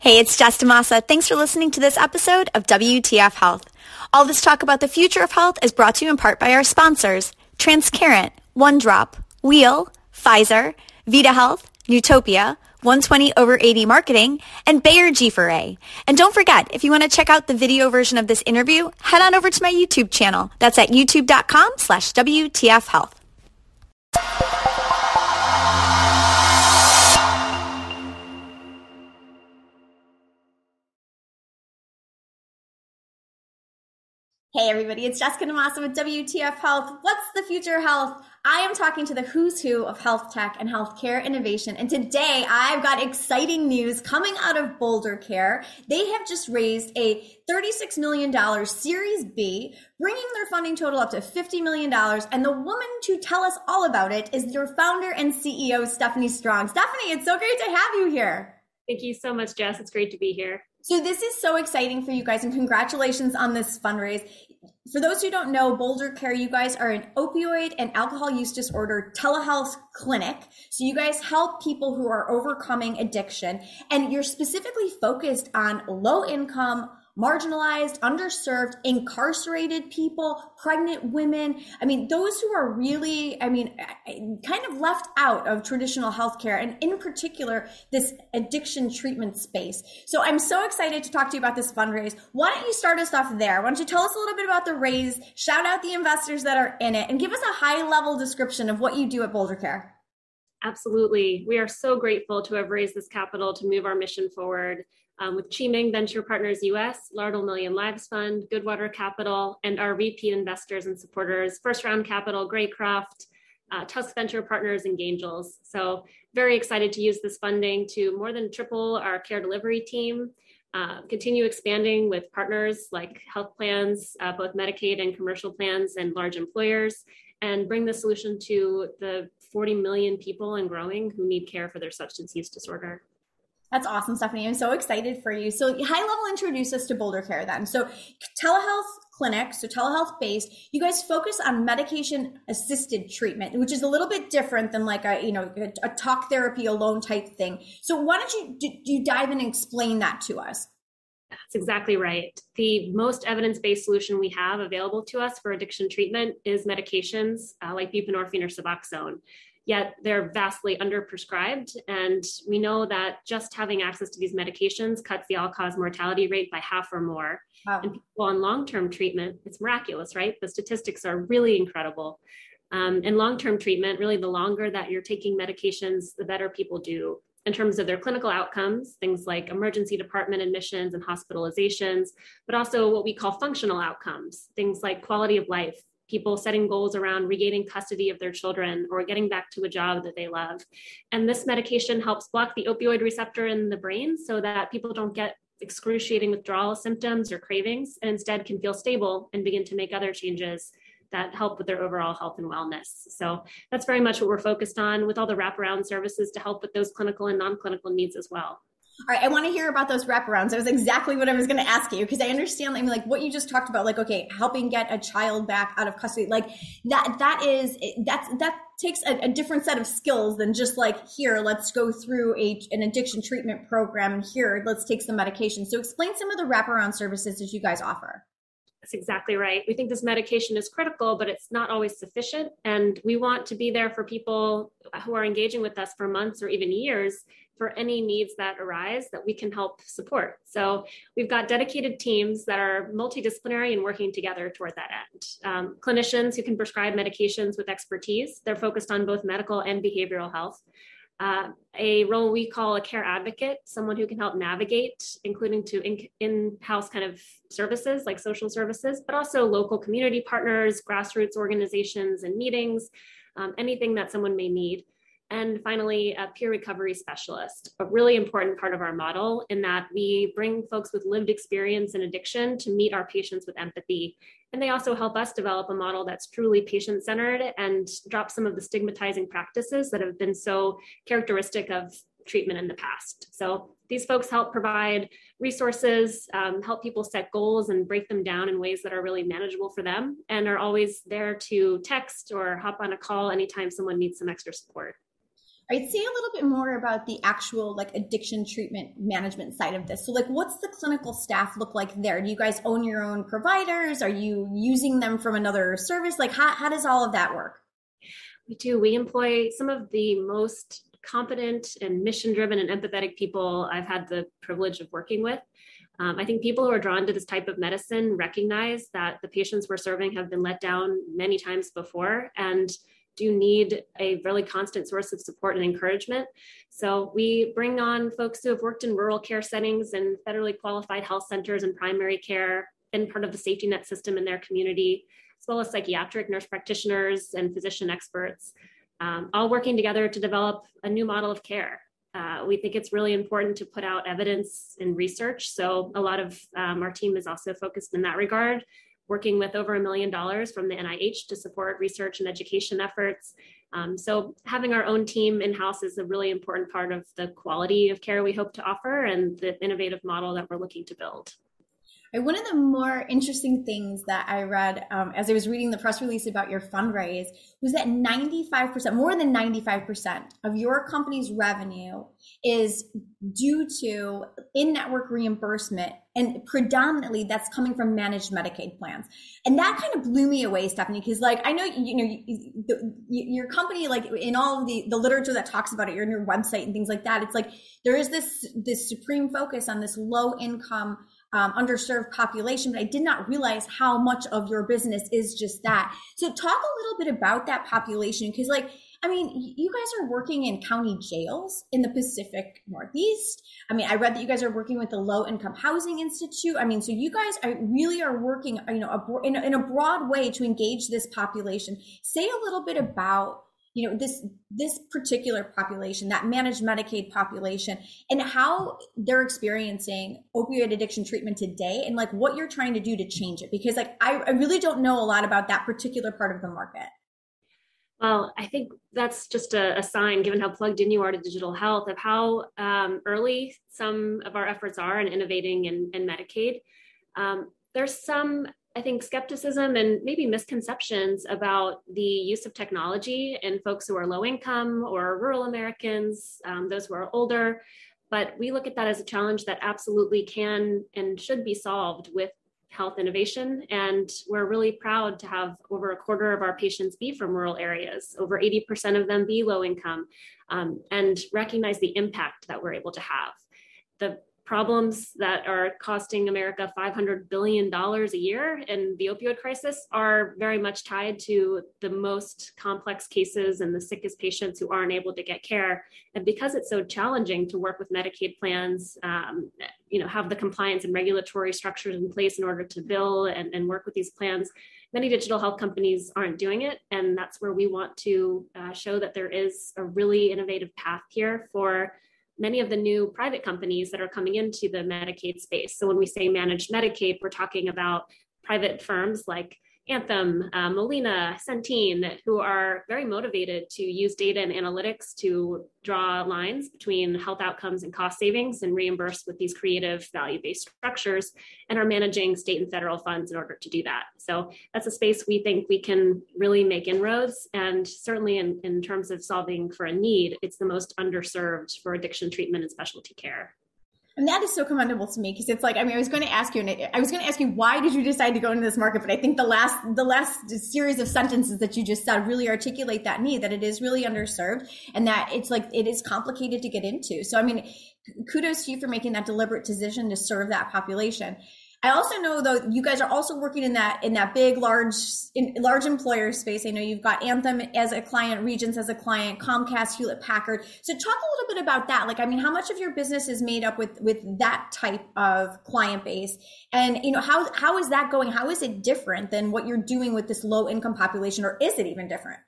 Hey, it's Jess DaMassa. Thanks for listening to this episode of WTF Health. All this talk about the future of health is brought to you in part by our sponsors, Transcarent, OneDrop, Wheel, Pfizer, Vida Health, Newtopia, 120 over 80 marketing, and Bayer G4A. And don't forget, if you want to check out the video version of this interview, head on over to my YouTube channel. That's at youtube.com slash WTF Health. Hey everybody, it's Jessica DaMassa with WTF Health. What's the future of health? I am talking to the who's who of health tech and healthcare innovation. And today I've got exciting news coming out of Boulder Care. They have just raised a $36 million Series B, bringing their funding total up to $50 million. And the woman to tell us all about it is your founder and CEO, Stephanie Strong. Stephanie, it's so great to have you here. Thank you so much, Jess. It's great to be here. So this is so exciting for you guys and congratulations on this fundraise. For those who don't know, Boulder Care, you guys are an opioid and alcohol use disorder telehealth clinic. So you guys help people who are overcoming addiction and you're specifically focused on low income, marginalized, underserved, incarcerated people, pregnant women. I mean, those who are really, I mean, kind of left out of traditional healthcare and in particular, this addiction treatment space. So I'm so excited to talk to you about this fundraise. Why don't you start us off there? Why don't you tell us a little bit about the raise, shout out the investors that are in it, and give us a high level description of what you do at Boulder Care? Absolutely. We are so grateful to have raised this capital to move our mission forward um, with Qiming Venture Partners US, Laerdal Million Lives Fund, Goodwater Capital, and our repeat investors and supporters, First Round Capital, Greycroft, uh, Tusk Venture Partners, and Gaingels. So very excited to use this funding to more than triple our care delivery team, uh, continue expanding with partners like health plans, uh, both Medicaid and commercial plans and large employers, and bring the solution to the 40 million people and growing who need care for their substance use disorder. That's awesome, Stephanie. I'm so excited for you. So, high level introduce us to Boulder Care then. So, telehealth clinic, so telehealth based, you guys focus on medication assisted treatment, which is a little bit different than like a, you know, a, talk therapy alone type thing. So, why don't you, do, do you dive in and explain that to us? That's exactly right. The most evidence based solution we have available to us for addiction treatment is medications uh, like buprenorphine or Suboxone yet they're vastly underprescribed. And we know that just having access to these medications cuts the all cause mortality rate by half or more. Wow. And people on long term treatment, it's miraculous, right? The statistics are really incredible. Um, and long term treatment, really, the longer that you're taking medications, the better people do in terms of their clinical outcomes, things like emergency department admissions and hospitalizations, but also what we call functional outcomes, things like quality of life, people setting goals around regaining custody of their children or getting back to a job that they love. And this medication helps block the opioid receptor in the brain so that people don't get excruciating withdrawal symptoms or cravings and instead can feel stable and begin to make other changes that help with their overall health and wellness. So that's very much what we're focused on with all the wraparound services to help with those clinical and non clinical needs as well. All right, I want to hear about those wraparounds. That was exactly what I was going to ask you because I understand, I mean, like what you just talked about, like okay, helping get a child back out of custody, like that. That is that's that takes a, a different set of skills than just like here, let's go through a an addiction treatment program, here, let's take some medication. So, explain some of the wraparound services that you guys offer. That's exactly right. We think this medication is critical, but it's not always sufficient. And we want to be there for people who are engaging with us for months or even years for any needs that arise that we can help support. So we've got dedicated teams that are multidisciplinary and working together toward that end. Um, clinicians who can prescribe medications with expertise. They're focused on both medical and behavioral health. Uh, a role we call a care advocate, someone who can help navigate, including to in house kind of services like social services, but also local community partners, grassroots organizations, and meetings, um, anything that someone may need. And finally, a peer recovery specialist, a really important part of our model in that we bring folks with lived experience in addiction to meet our patients with empathy. And they also help us develop a model that's truly patient centered and drop some of the stigmatizing practices that have been so characteristic of treatment in the past. So these folks help provide resources, um, help people set goals and break them down in ways that are really manageable for them, and are always there to text or hop on a call anytime someone needs some extra support. I'd say a little bit more about the actual like addiction treatment management side of this. So like what's the clinical staff look like there? Do you guys own your own providers? Are you using them from another service? Like how, how does all of that work? We do. We employ some of the most competent and mission driven and empathetic people I've had the privilege of working with. Um, I think people who are drawn to this type of medicine recognize that the patients we're serving have been let down many times before and do need a really constant source of support and encouragement. So we bring on folks who have worked in rural care settings and federally qualified health centers and primary care, been part of the safety net system in their community, as well as psychiatric nurse practitioners and physician experts, um, all working together to develop a new model of care. Uh, we think it's really important to put out evidence and research. So a lot of um, our team is also focused in that regard working with over a million dollars from the NIH to support research and education efforts. Um, so having our own team in-house is a really important part of the quality of care we hope to offer and the innovative model that we're looking to build. One of the more interesting things that I read um, as I was reading the press release about your fundraise was that 95%, more than 95% of your company's revenue is due to in network reimbursement. And predominantly that's coming from managed Medicaid plans. And that kind of blew me away, Stephanie, because like I know, you know, you, the, your company, like in all the, the literature that talks about it, you're on your website and things like that. It's like there is this, this supreme focus on this low income um, underserved population, but I did not realize how much of your business is just that. So talk a little bit about that population because like, I mean, you guys are working in county jails in the Pacific Northeast. I mean, I read that you guys are working with the Low Income Housing Institute. I mean, so you guys are really are working, you know, in a, in a broad way to engage this population. Say a little bit about you know this this particular population that managed medicaid population and how they're experiencing opioid addiction treatment today and like what you're trying to do to change it because like i, I really don't know a lot about that particular part of the market well, I think that's just a, a, sign, given how plugged in you are to digital health, of how um, early some of our efforts are in innovating in, in Medicaid. Um, there's some I think skepticism and maybe misconceptions about the use of technology in folks who are low income or rural Americans, um, those who are older. But we look at that as a challenge that absolutely can and should be solved with health innovation. And we're really proud to have over a quarter of our patients be from rural areas, over 80% of them be low income, um, and recognize the impact that we're able to have. The problems that are costing America $500 billion a year in the opioid crisis are very much tied to the most complex cases and the sickest patients who aren't able to get care. And because it's so challenging to work with Medicaid plans, um, you know, have the compliance and regulatory structures in place in order to bill and, and work with these plans, many digital health companies aren't doing it. And that's where we want to uh, show that there is a really innovative path here for many of the new private companies that are coming into the Medicaid space. So when we say managed Medicaid, we're talking about private firms like Anthem, uh, Molina, Centene, who are very motivated to use data and analytics to draw lines between health outcomes and cost savings and reimburse with these creative value based structures and are managing state and federal funds in order to do that. So that's a space we think we can really make inroads. And certainly, in, in terms of solving for a need, it's the most underserved for addiction treatment and specialty care. And that is so commendable to me because it's like I mean I was going to ask you and I was going to ask you why did you decide to go into this market but I think the last the last series of sentences that you just said really articulate that need that it is really underserved and that it's like it is complicated to get into. So I mean kudos to you for making that deliberate decision to serve that population. I also know though you guys are also working in that in that big large in large employer space. I know you've got Anthem as a client, Regence as a client, Comcast, Hewlett Packard. So talk a little bit about that. Like I mean, how much of your business is made up with with that type of client base? And you know, how how is that going? How is it different than what you're doing with this low income population or is it even different?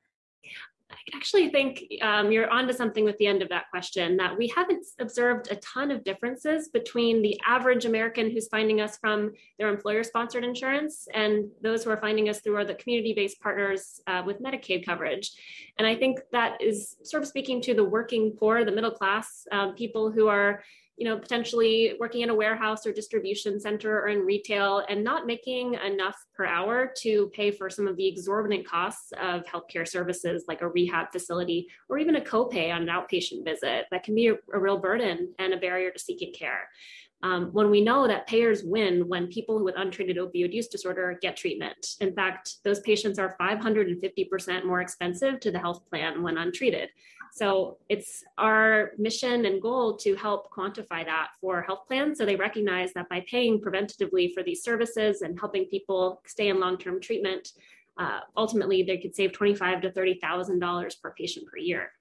Actually think um, you're onto something with the end of that question that we haven't observed a ton of differences between the average American who's finding us from their employer sponsored insurance and those who are finding us through the community based partners uh, with Medicaid coverage. And I think that is sort of speaking to the working poor, the middle class, um, people who are you know, potentially working in a warehouse or distribution center or in retail and not making enough per hour to pay for some of the exorbitant costs of healthcare services like a rehab facility or even a copay on an outpatient visit that can be a, a real burden and a barrier to seeking care. Um, when we know that payers win when people with untreated opioid use disorder get treatment. In fact, those patients are 550% more expensive to the health plan when untreated. So it's our mission and goal to help quantify that for health plans so they recognize that by paying preventatively for these services and helping people stay in long-term treatment, uh, ultimately they could save twenty-five to thirty thousand dollars per patient per year.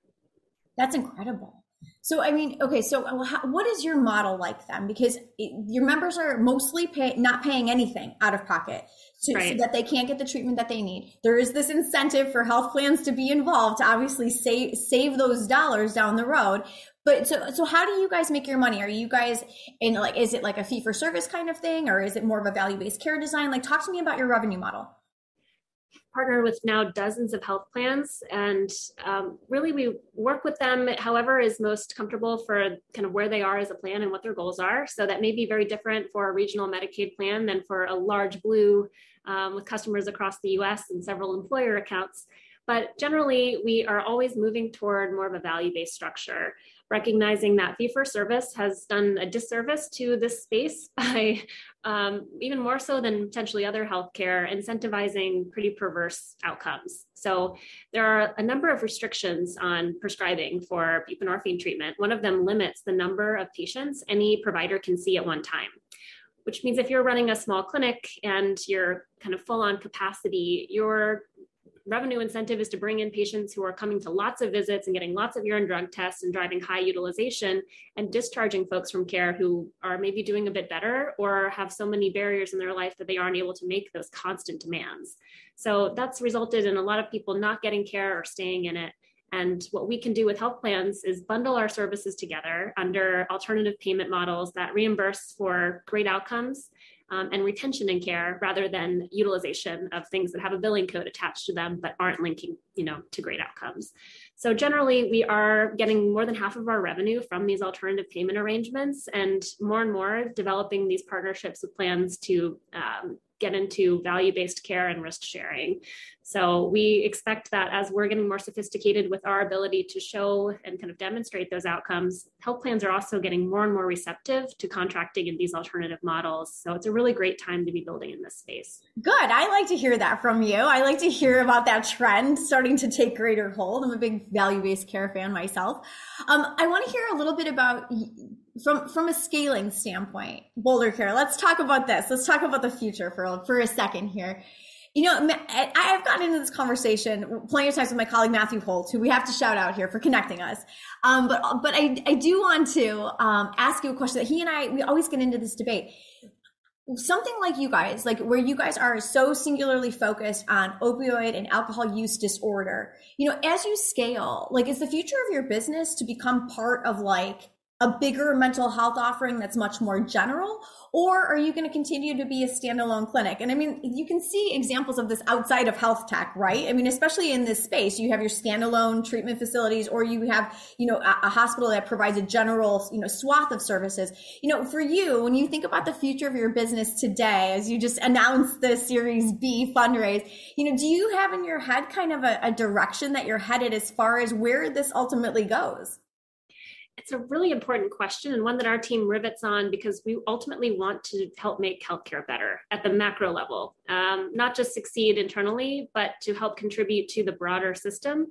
That's incredible. So, I mean, okay, so uh, what is your model like then? Because your members are mostly pay, not paying anything out of pocket to, right. so that they can't get the treatment that they need. There is this incentive for health plans to be involved to obviously save, save those dollars down the road. But so, so how do you guys make your money? Are you guys in like, is it like a fee for service kind of thing, or is it more of a value based care design? Like, talk to me about your revenue model partner with now dozens of health plans. And um, really we work with them however is most comfortable for kind of where they are as a plan and what their goals are. So that may be very different for a regional medicaid plan than for a large blue um, with customers across the us and several employer accounts. But generally we are always moving toward more of a value-based structure recognizing that fee for service has done a disservice to this space by um, even more so than potentially other healthcare, incentivizing pretty perverse outcomes. So there are a number of restrictions on prescribing for buprenorphine treatment. One of them limits the number of patients any provider can see at one time which means if you're running a small clinic and you're kind of full on capacity, your revenue incentive is to bring in patients who are coming to lots of visits and getting lots of urine drug tests and driving high utilization and discharging folks from care who are maybe doing a bit better or have so many barriers in their life that they aren't able to make those constant demands. So that's resulted in a lot of people not getting care or staying in it. And what we can do with health plans is bundle our services together under alternative payment models that reimburse for great outcomes um, and retention in care rather than utilization of things that have a billing code attached to them but aren't linking you know to great outcomes so generally we are getting more than half of our revenue from these alternative payment arrangements and more and more developing these partnerships with plans to um, get into value based care and risk sharing. So we expect that as we're getting more sophisticated with our ability to show and kind of demonstrate those outcomes, health plans are also getting more and more receptive to contracting in these alternative models. So it's a really great time to be building in this space. Good. I like to hear that from you. I like to hear about that trend starting to take greater hold. I'm a big value based care fan myself. Um, I want to hear a little bit about from from a scaling standpoint, Boulder Care. Let's talk about this. Let's talk about the future for for a second here. You know, I've gotten into this conversation plenty of times with my colleague Matthew Holt, who we have to shout out here for connecting us. Um, but but I I do want to um, ask you a question that he and I we always get into this debate. Something like you guys, like where you guys are so singularly focused on opioid and alcohol use disorder. You know, as you scale, like is the future of your business to become part of like a bigger mental health offering that's much more general or are you going to continue to be a standalone clinic? And i mean you can see examples of this outside of health tech right? I mean especially in this space you have your standalone treatment facilities or you have you know a, a hospital that provides a general you know swath of services. You know for you when you think about the future of your business today as you just announced the series b fundraise you know do you have in your head kind of a, a direction that you're headed as far as where this ultimately goes it's a really important question and one that our team rivets on because we ultimately want to help make healthcare better at the macro level, um, not just succeed internally, but to help contribute to the broader system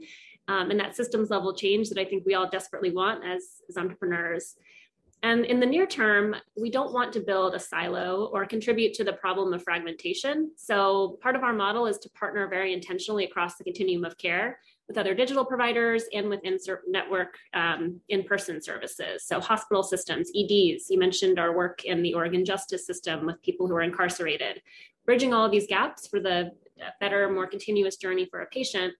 um, and that systems level change that I think we all desperately want as, as entrepreneurs. And in the near term, we don't want to build a silo or contribute to the problem of fragmentation. So, part of our model is to partner very intentionally across the continuum of care with other digital providers and with network um, in-person services. So hospital systems, EDs, you mentioned our work in the Oregon justice system with people who are incarcerated, bridging all of these gaps for the better, more continuous journey for a patient.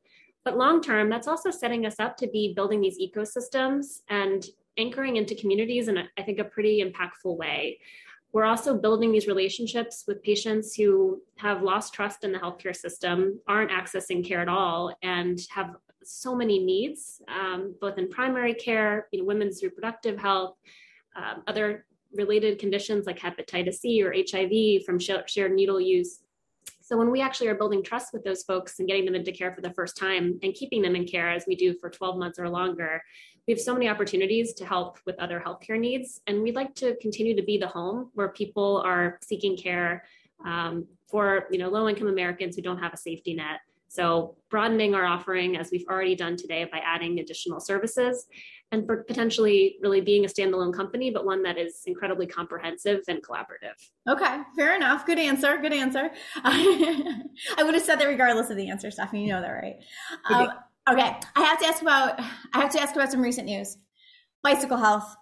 But long term, that's also setting us up to be building these ecosystems and anchoring into communities in, a, I think, a pretty impactful way. We're also building these relationships with patients who have lost trust in the healthcare system, aren't accessing care at all, and have so many needs, um, both in primary care, you know, women's reproductive health, um, other related conditions like hepatitis C or HIV from shared needle use. So when we actually are building trust with those folks and getting them into care for the first time and keeping them in care as we do for 12 months or longer, we have so many opportunities to help with other healthcare needs. And we'd like to continue to be the home where people are seeking care um, for you know low income Americans who don't have a safety net. So broadening our offering as we've already done today by adding additional services and potentially really being a standalone company, but one that is incredibly comprehensive and collaborative. Okay, fair enough. Good answer. Good answer. I would have said that regardless of the answer, Stephanie. You know that, right? Um, okay, I have to ask about. I have to ask about some recent news. Bicycle Health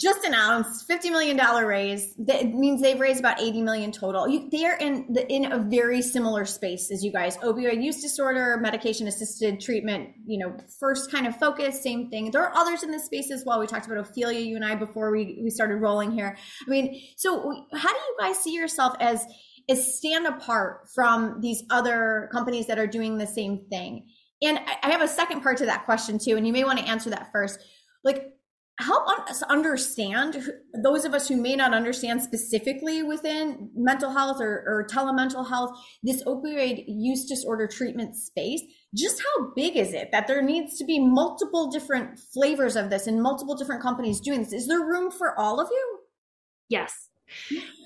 just announced $50 million raise. That means they've raised about 80 million total. You, they are in the, in a very similar space as you guys. Opioid use disorder, medication assisted treatment, you know, first kind of focus, same thing. There are others in this space as well. We talked about Ophelia, you and I, before we, we started rolling here. I mean, so how do you guys see yourself as, as stand apart from these other companies that are doing the same thing? And I have a second part to that question too, and you may want to answer that first. Like, help us understand those of us who may not understand specifically within mental health or, or telemental health this opioid use disorder treatment space just how big is it that there needs to be multiple different flavors of this and multiple different companies doing this? Is there room for all of you? Yes.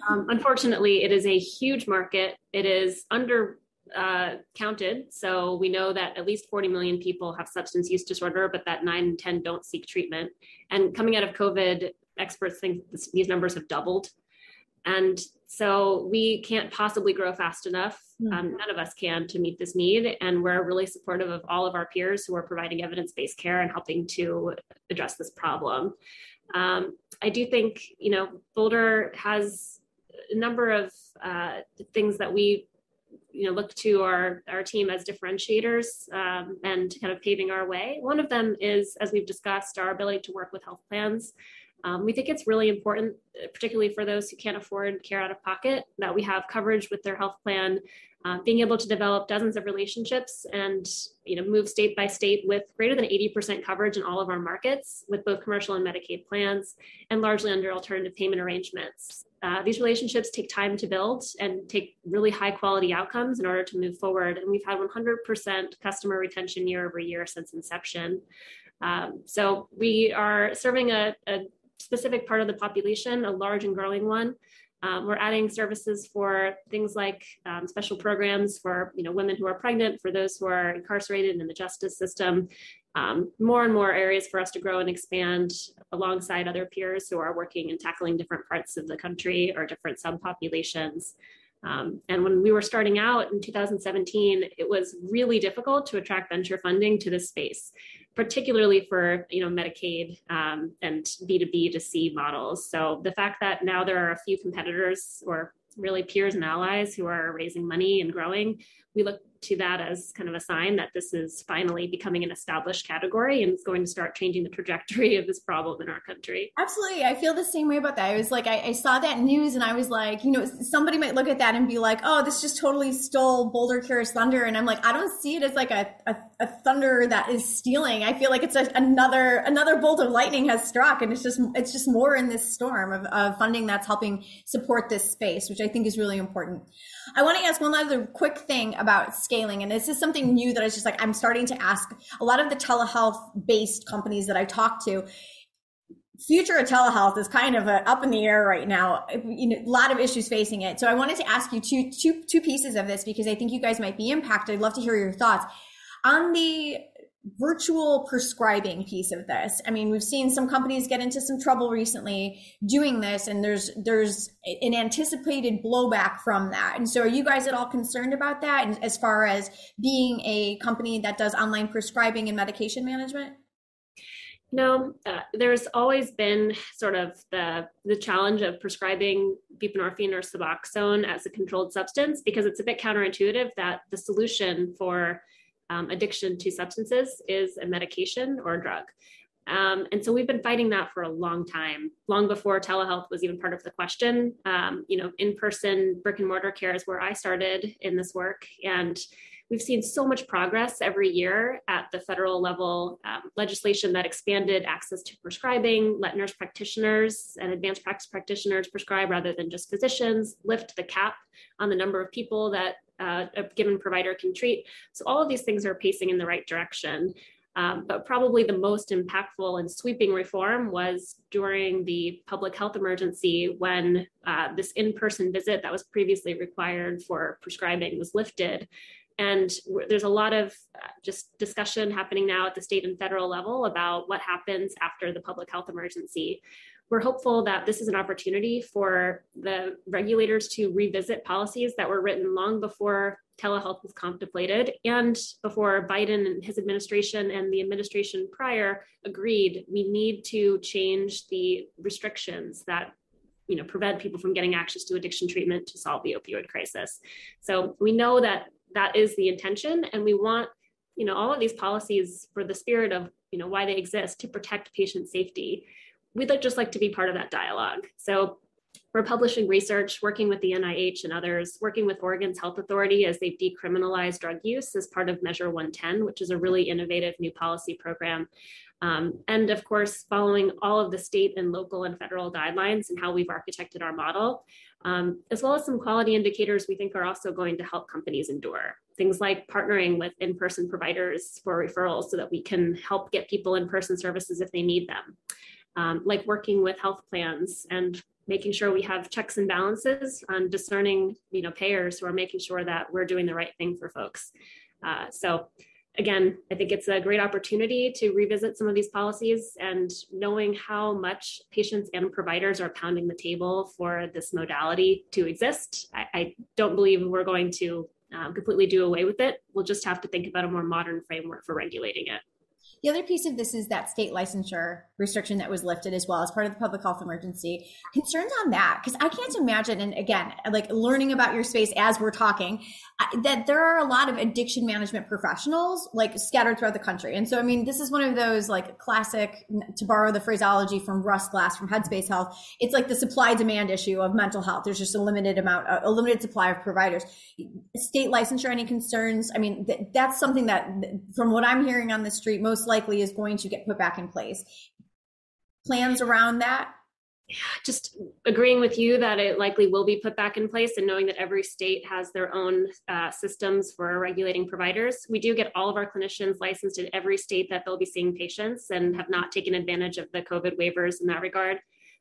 Um, unfortunately it is a huge market. It is under uh, counted. So we know that at least 40 million people have substance use disorder, but that 9 in 10 don't seek treatment. And coming out of COVID, experts think this, these numbers have doubled. And so we can't possibly grow fast enough. Hmm. Um, none of us can to meet this need. And we're really supportive of all of our peers who are providing evidence based care and helping to address this problem. Um, I do think, you know, Boulder has a number of uh, things that we you know look to our our team as differentiators um, and kind of paving our way. One of them is, as we've discussed, our ability to work with health plans. Um, we think it's really important, particularly for those who can't afford care out of pocket, that we have coverage with their health plan. Uh, being able to develop dozens of relationships and you know move state by state with greater than 80% coverage in all of our markets with both commercial and medicaid plans and largely under alternative payment arrangements uh, these relationships take time to build and take really high quality outcomes in order to move forward. And we've had 100% customer retention year over year since inception. Um, so we are serving a, a, specific part of the population, a large and growing one. Um, we're adding services for things like um, special programs for you know women who are pregnant, for those who are incarcerated in the justice system, um, more and more areas for us to grow and expand alongside other peers who are working and tackling different parts of the country or different subpopulations. Um, and when we were starting out in 2017, it was really difficult to attract venture funding to this space, particularly for you know Medicaid um, and B2B to C models. So the fact that now there are a few competitors or really peers and allies who are raising money and growing, we look to that as kind of a sign that this is finally becoming an established category and it's going to start changing the trajectory of this problem in our country. Absolutely. I feel the same way about that. I was like, I, I saw that news and I was like, you know, somebody might look at that and be like, oh, this just totally stole Boulder Care's thunder. And I'm like, I don't see it as like a, a, a thunder that is stealing. I feel like it's a, another, another bolt of lightning has struck and it's just, it's just more in this storm of, of funding that's helping support this space, which I think is really important. I want to ask one other quick thing about scaling. And this is something new that I was just like, I'm starting to ask a lot of the telehealth based companies that I talk to. Future of telehealth is kind of a, up in the air right now. You know, a lot of issues facing it. So I wanted to ask you two, two, two pieces of this because I think you guys might be impacted. I'd love to hear your thoughts on the virtual prescribing piece of this. I mean, we've seen some companies get into some trouble recently doing this and there's there's an anticipated blowback from that. And so are you guys at all concerned about that and as far as being a company that does online prescribing and medication management? No, uh, there's always been sort of the the challenge of prescribing buprenorphine or Suboxone as a controlled substance because it's a bit counterintuitive that the solution for um, addiction to substances is a medication or a drug. Um, and so we've been fighting that for a long time, long before telehealth was even part of the question. Um, you know, in person brick and mortar care is where I started in this work. And we've seen so much progress every year at the federal level um, legislation that expanded access to prescribing, let nurse practitioners and advanced practice practitioners prescribe rather than just physicians, lift the cap on the number of people that uh, a given provider can treat. So all of these things are pacing in the right direction. Um, but probably the most impactful and sweeping reform was during the public health emergency when uh, this in person visit that was previously required for prescribing was lifted. And there's a lot of uh, just discussion happening now at the state and federal level about what happens after the public health emergency. We're hopeful that this is an opportunity for the regulators to revisit policies that were written long before telehealth was contemplated and before Biden and his administration and the administration prior agreed we need to change the restrictions that you know prevent people from getting access to addiction treatment to solve the opioid crisis. So we know that that is the intention and we want you know all of these policies for the spirit of you know why they exist to protect patient safety. We'd like just like to be part of that dialogue. So we're publishing research, working with the NIH and others, working with Oregon's health authority as they've decriminalized drug use as part of Measure 110, which is a really innovative new policy program. Um, and of course, following all of the state and local and federal guidelines and how we've architected our model, um, as well as some quality indicators we think are also going to help companies endure. Things like partnering with in person providers for referrals so that we can help get people in person services if they need them. Um, like working with health plans and making sure we have checks and balances on discerning you know payers who are making sure that we're doing the right thing for folks. Uh, so again i think it's a great opportunity to revisit some of these policies and knowing how much patients and providers are pounding the table for this modality to exist i, I don't believe we're going to um, completely do away with it. We'll just have to think about a more modern framework for regulating it the other piece of this is that state licensure restriction that was lifted as well as part of the public health emergency. Concerns on that because I can't imagine, and again, like learning about your space as we're talking, that there are a lot of addiction management professionals like scattered throughout the country. And so, I mean, this is one of those like classic, to borrow the phraseology from Russ Glass from Headspace Health, it's like the supply demand issue of mental health. There's just a limited amount, a limited supply of providers. State licensure, any concerns? I mean, th- that's something that, from what I'm hearing on the street, most likely is going to get put back in place. Plans around that? just agreeing with you that it likely will be put back in place and knowing that every state has their own uh, systems for regulating providers. We do get all of our clinicians licensed in every state that they'll be seeing patients and have not taken advantage of the COVID waivers in that regard.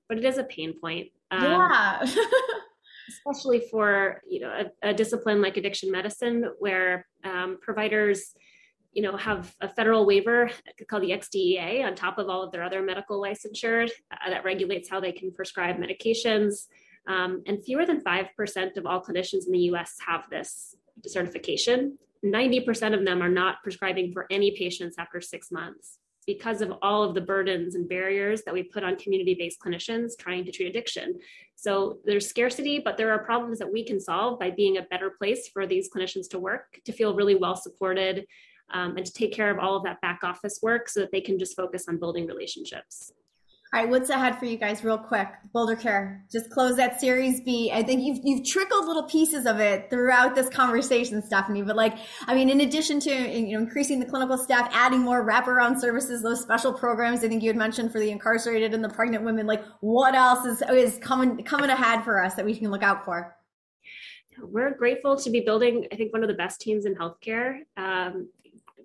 But it is a pain point. Um, yeah. especially for you know a, a, discipline like addiction medicine where um, providers you know, have a federal waiver called the XDEA on top of all of their other medical licensure uh, that regulates how they can prescribe medications. Um, and fewer than 5% of all clinicians in the US have this certification. 90% of them are not prescribing for any patients after six months because of all of the burdens and barriers that we put on community based clinicians trying to treat addiction. So there's scarcity, but there are problems that we can solve by being a better place for these clinicians to work, to feel really well supported, um, and to take care of all of that back office work so that they can just focus on building relationships. All right, what's ahead for you guys, real quick? Boulder Care, just close that Series B. I think you've you've trickled little pieces of it throughout this conversation, Stephanie. But like, I mean, in addition to you know increasing the clinical staff, adding more wraparound services, those special programs I think you had mentioned for the incarcerated and the pregnant women, like what else is is coming coming ahead for us that we can look out for? We're grateful to be building, I think, one of the best teams in healthcare. Um,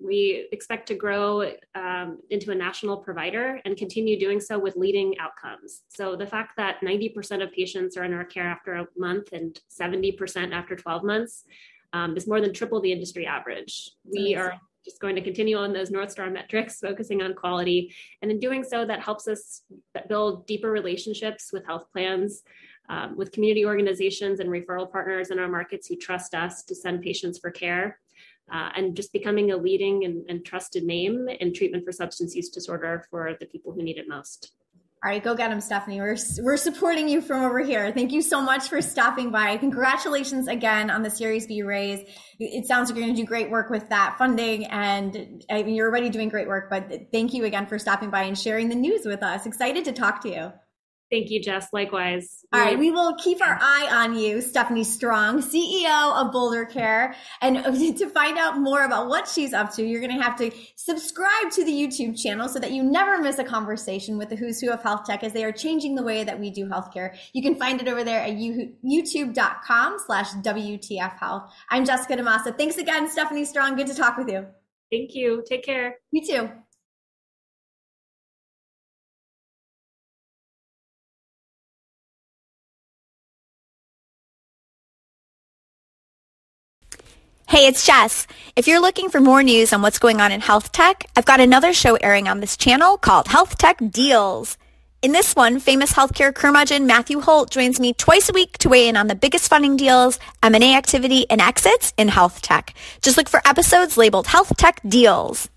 we expect to grow um, into a national provider and continue doing so with leading outcomes. So the fact that 90% of patients are in our care after a month and 70% after 12 months um, is more than triple the industry average. We are just going to continue on those North Star metrics, focusing on quality. And in doing so, that helps us build deeper relationships with health plans, um, with community organizations and referral partners in our markets who trust us to send patients for care uh, and just becoming a leading and, and trusted name in treatment for substance use disorder for the people who need it most. All right, go get them, Stephanie. We're we're supporting you from over here. Thank you so much for stopping by. Congratulations again on the Series B raise. It sounds like you're going to do great work with that funding, and I mean you're already doing great work. But thank you again for stopping by and sharing the news with us. Excited to talk to you. Thank you, Jess. Likewise. All right, we will keep our eye on you, Stephanie Strong, CEO of Boulder Care. And to find out more about what she's up to, you're going to have to subscribe to the YouTube channel so that you never miss a conversation with the who's who of health tech as they are changing the way that we do healthcare. You can find it over there at youtube.com slash WTF Health. I'm Jessica DaMassa. Thanks again, Stephanie Strong. Good to talk with you. Thank you. Take care. You too. Hey, it's Jess. If you're looking for more news on what's going on in health tech, I've got another show airing on this channel called Health Tech Deals. In this one, famous healthcare curmudgeon Matthew Holt joins me twice a week to weigh in on the biggest funding deals, M&A activity, and exits in health tech. Just look for episodes labeled Health Tech Deals.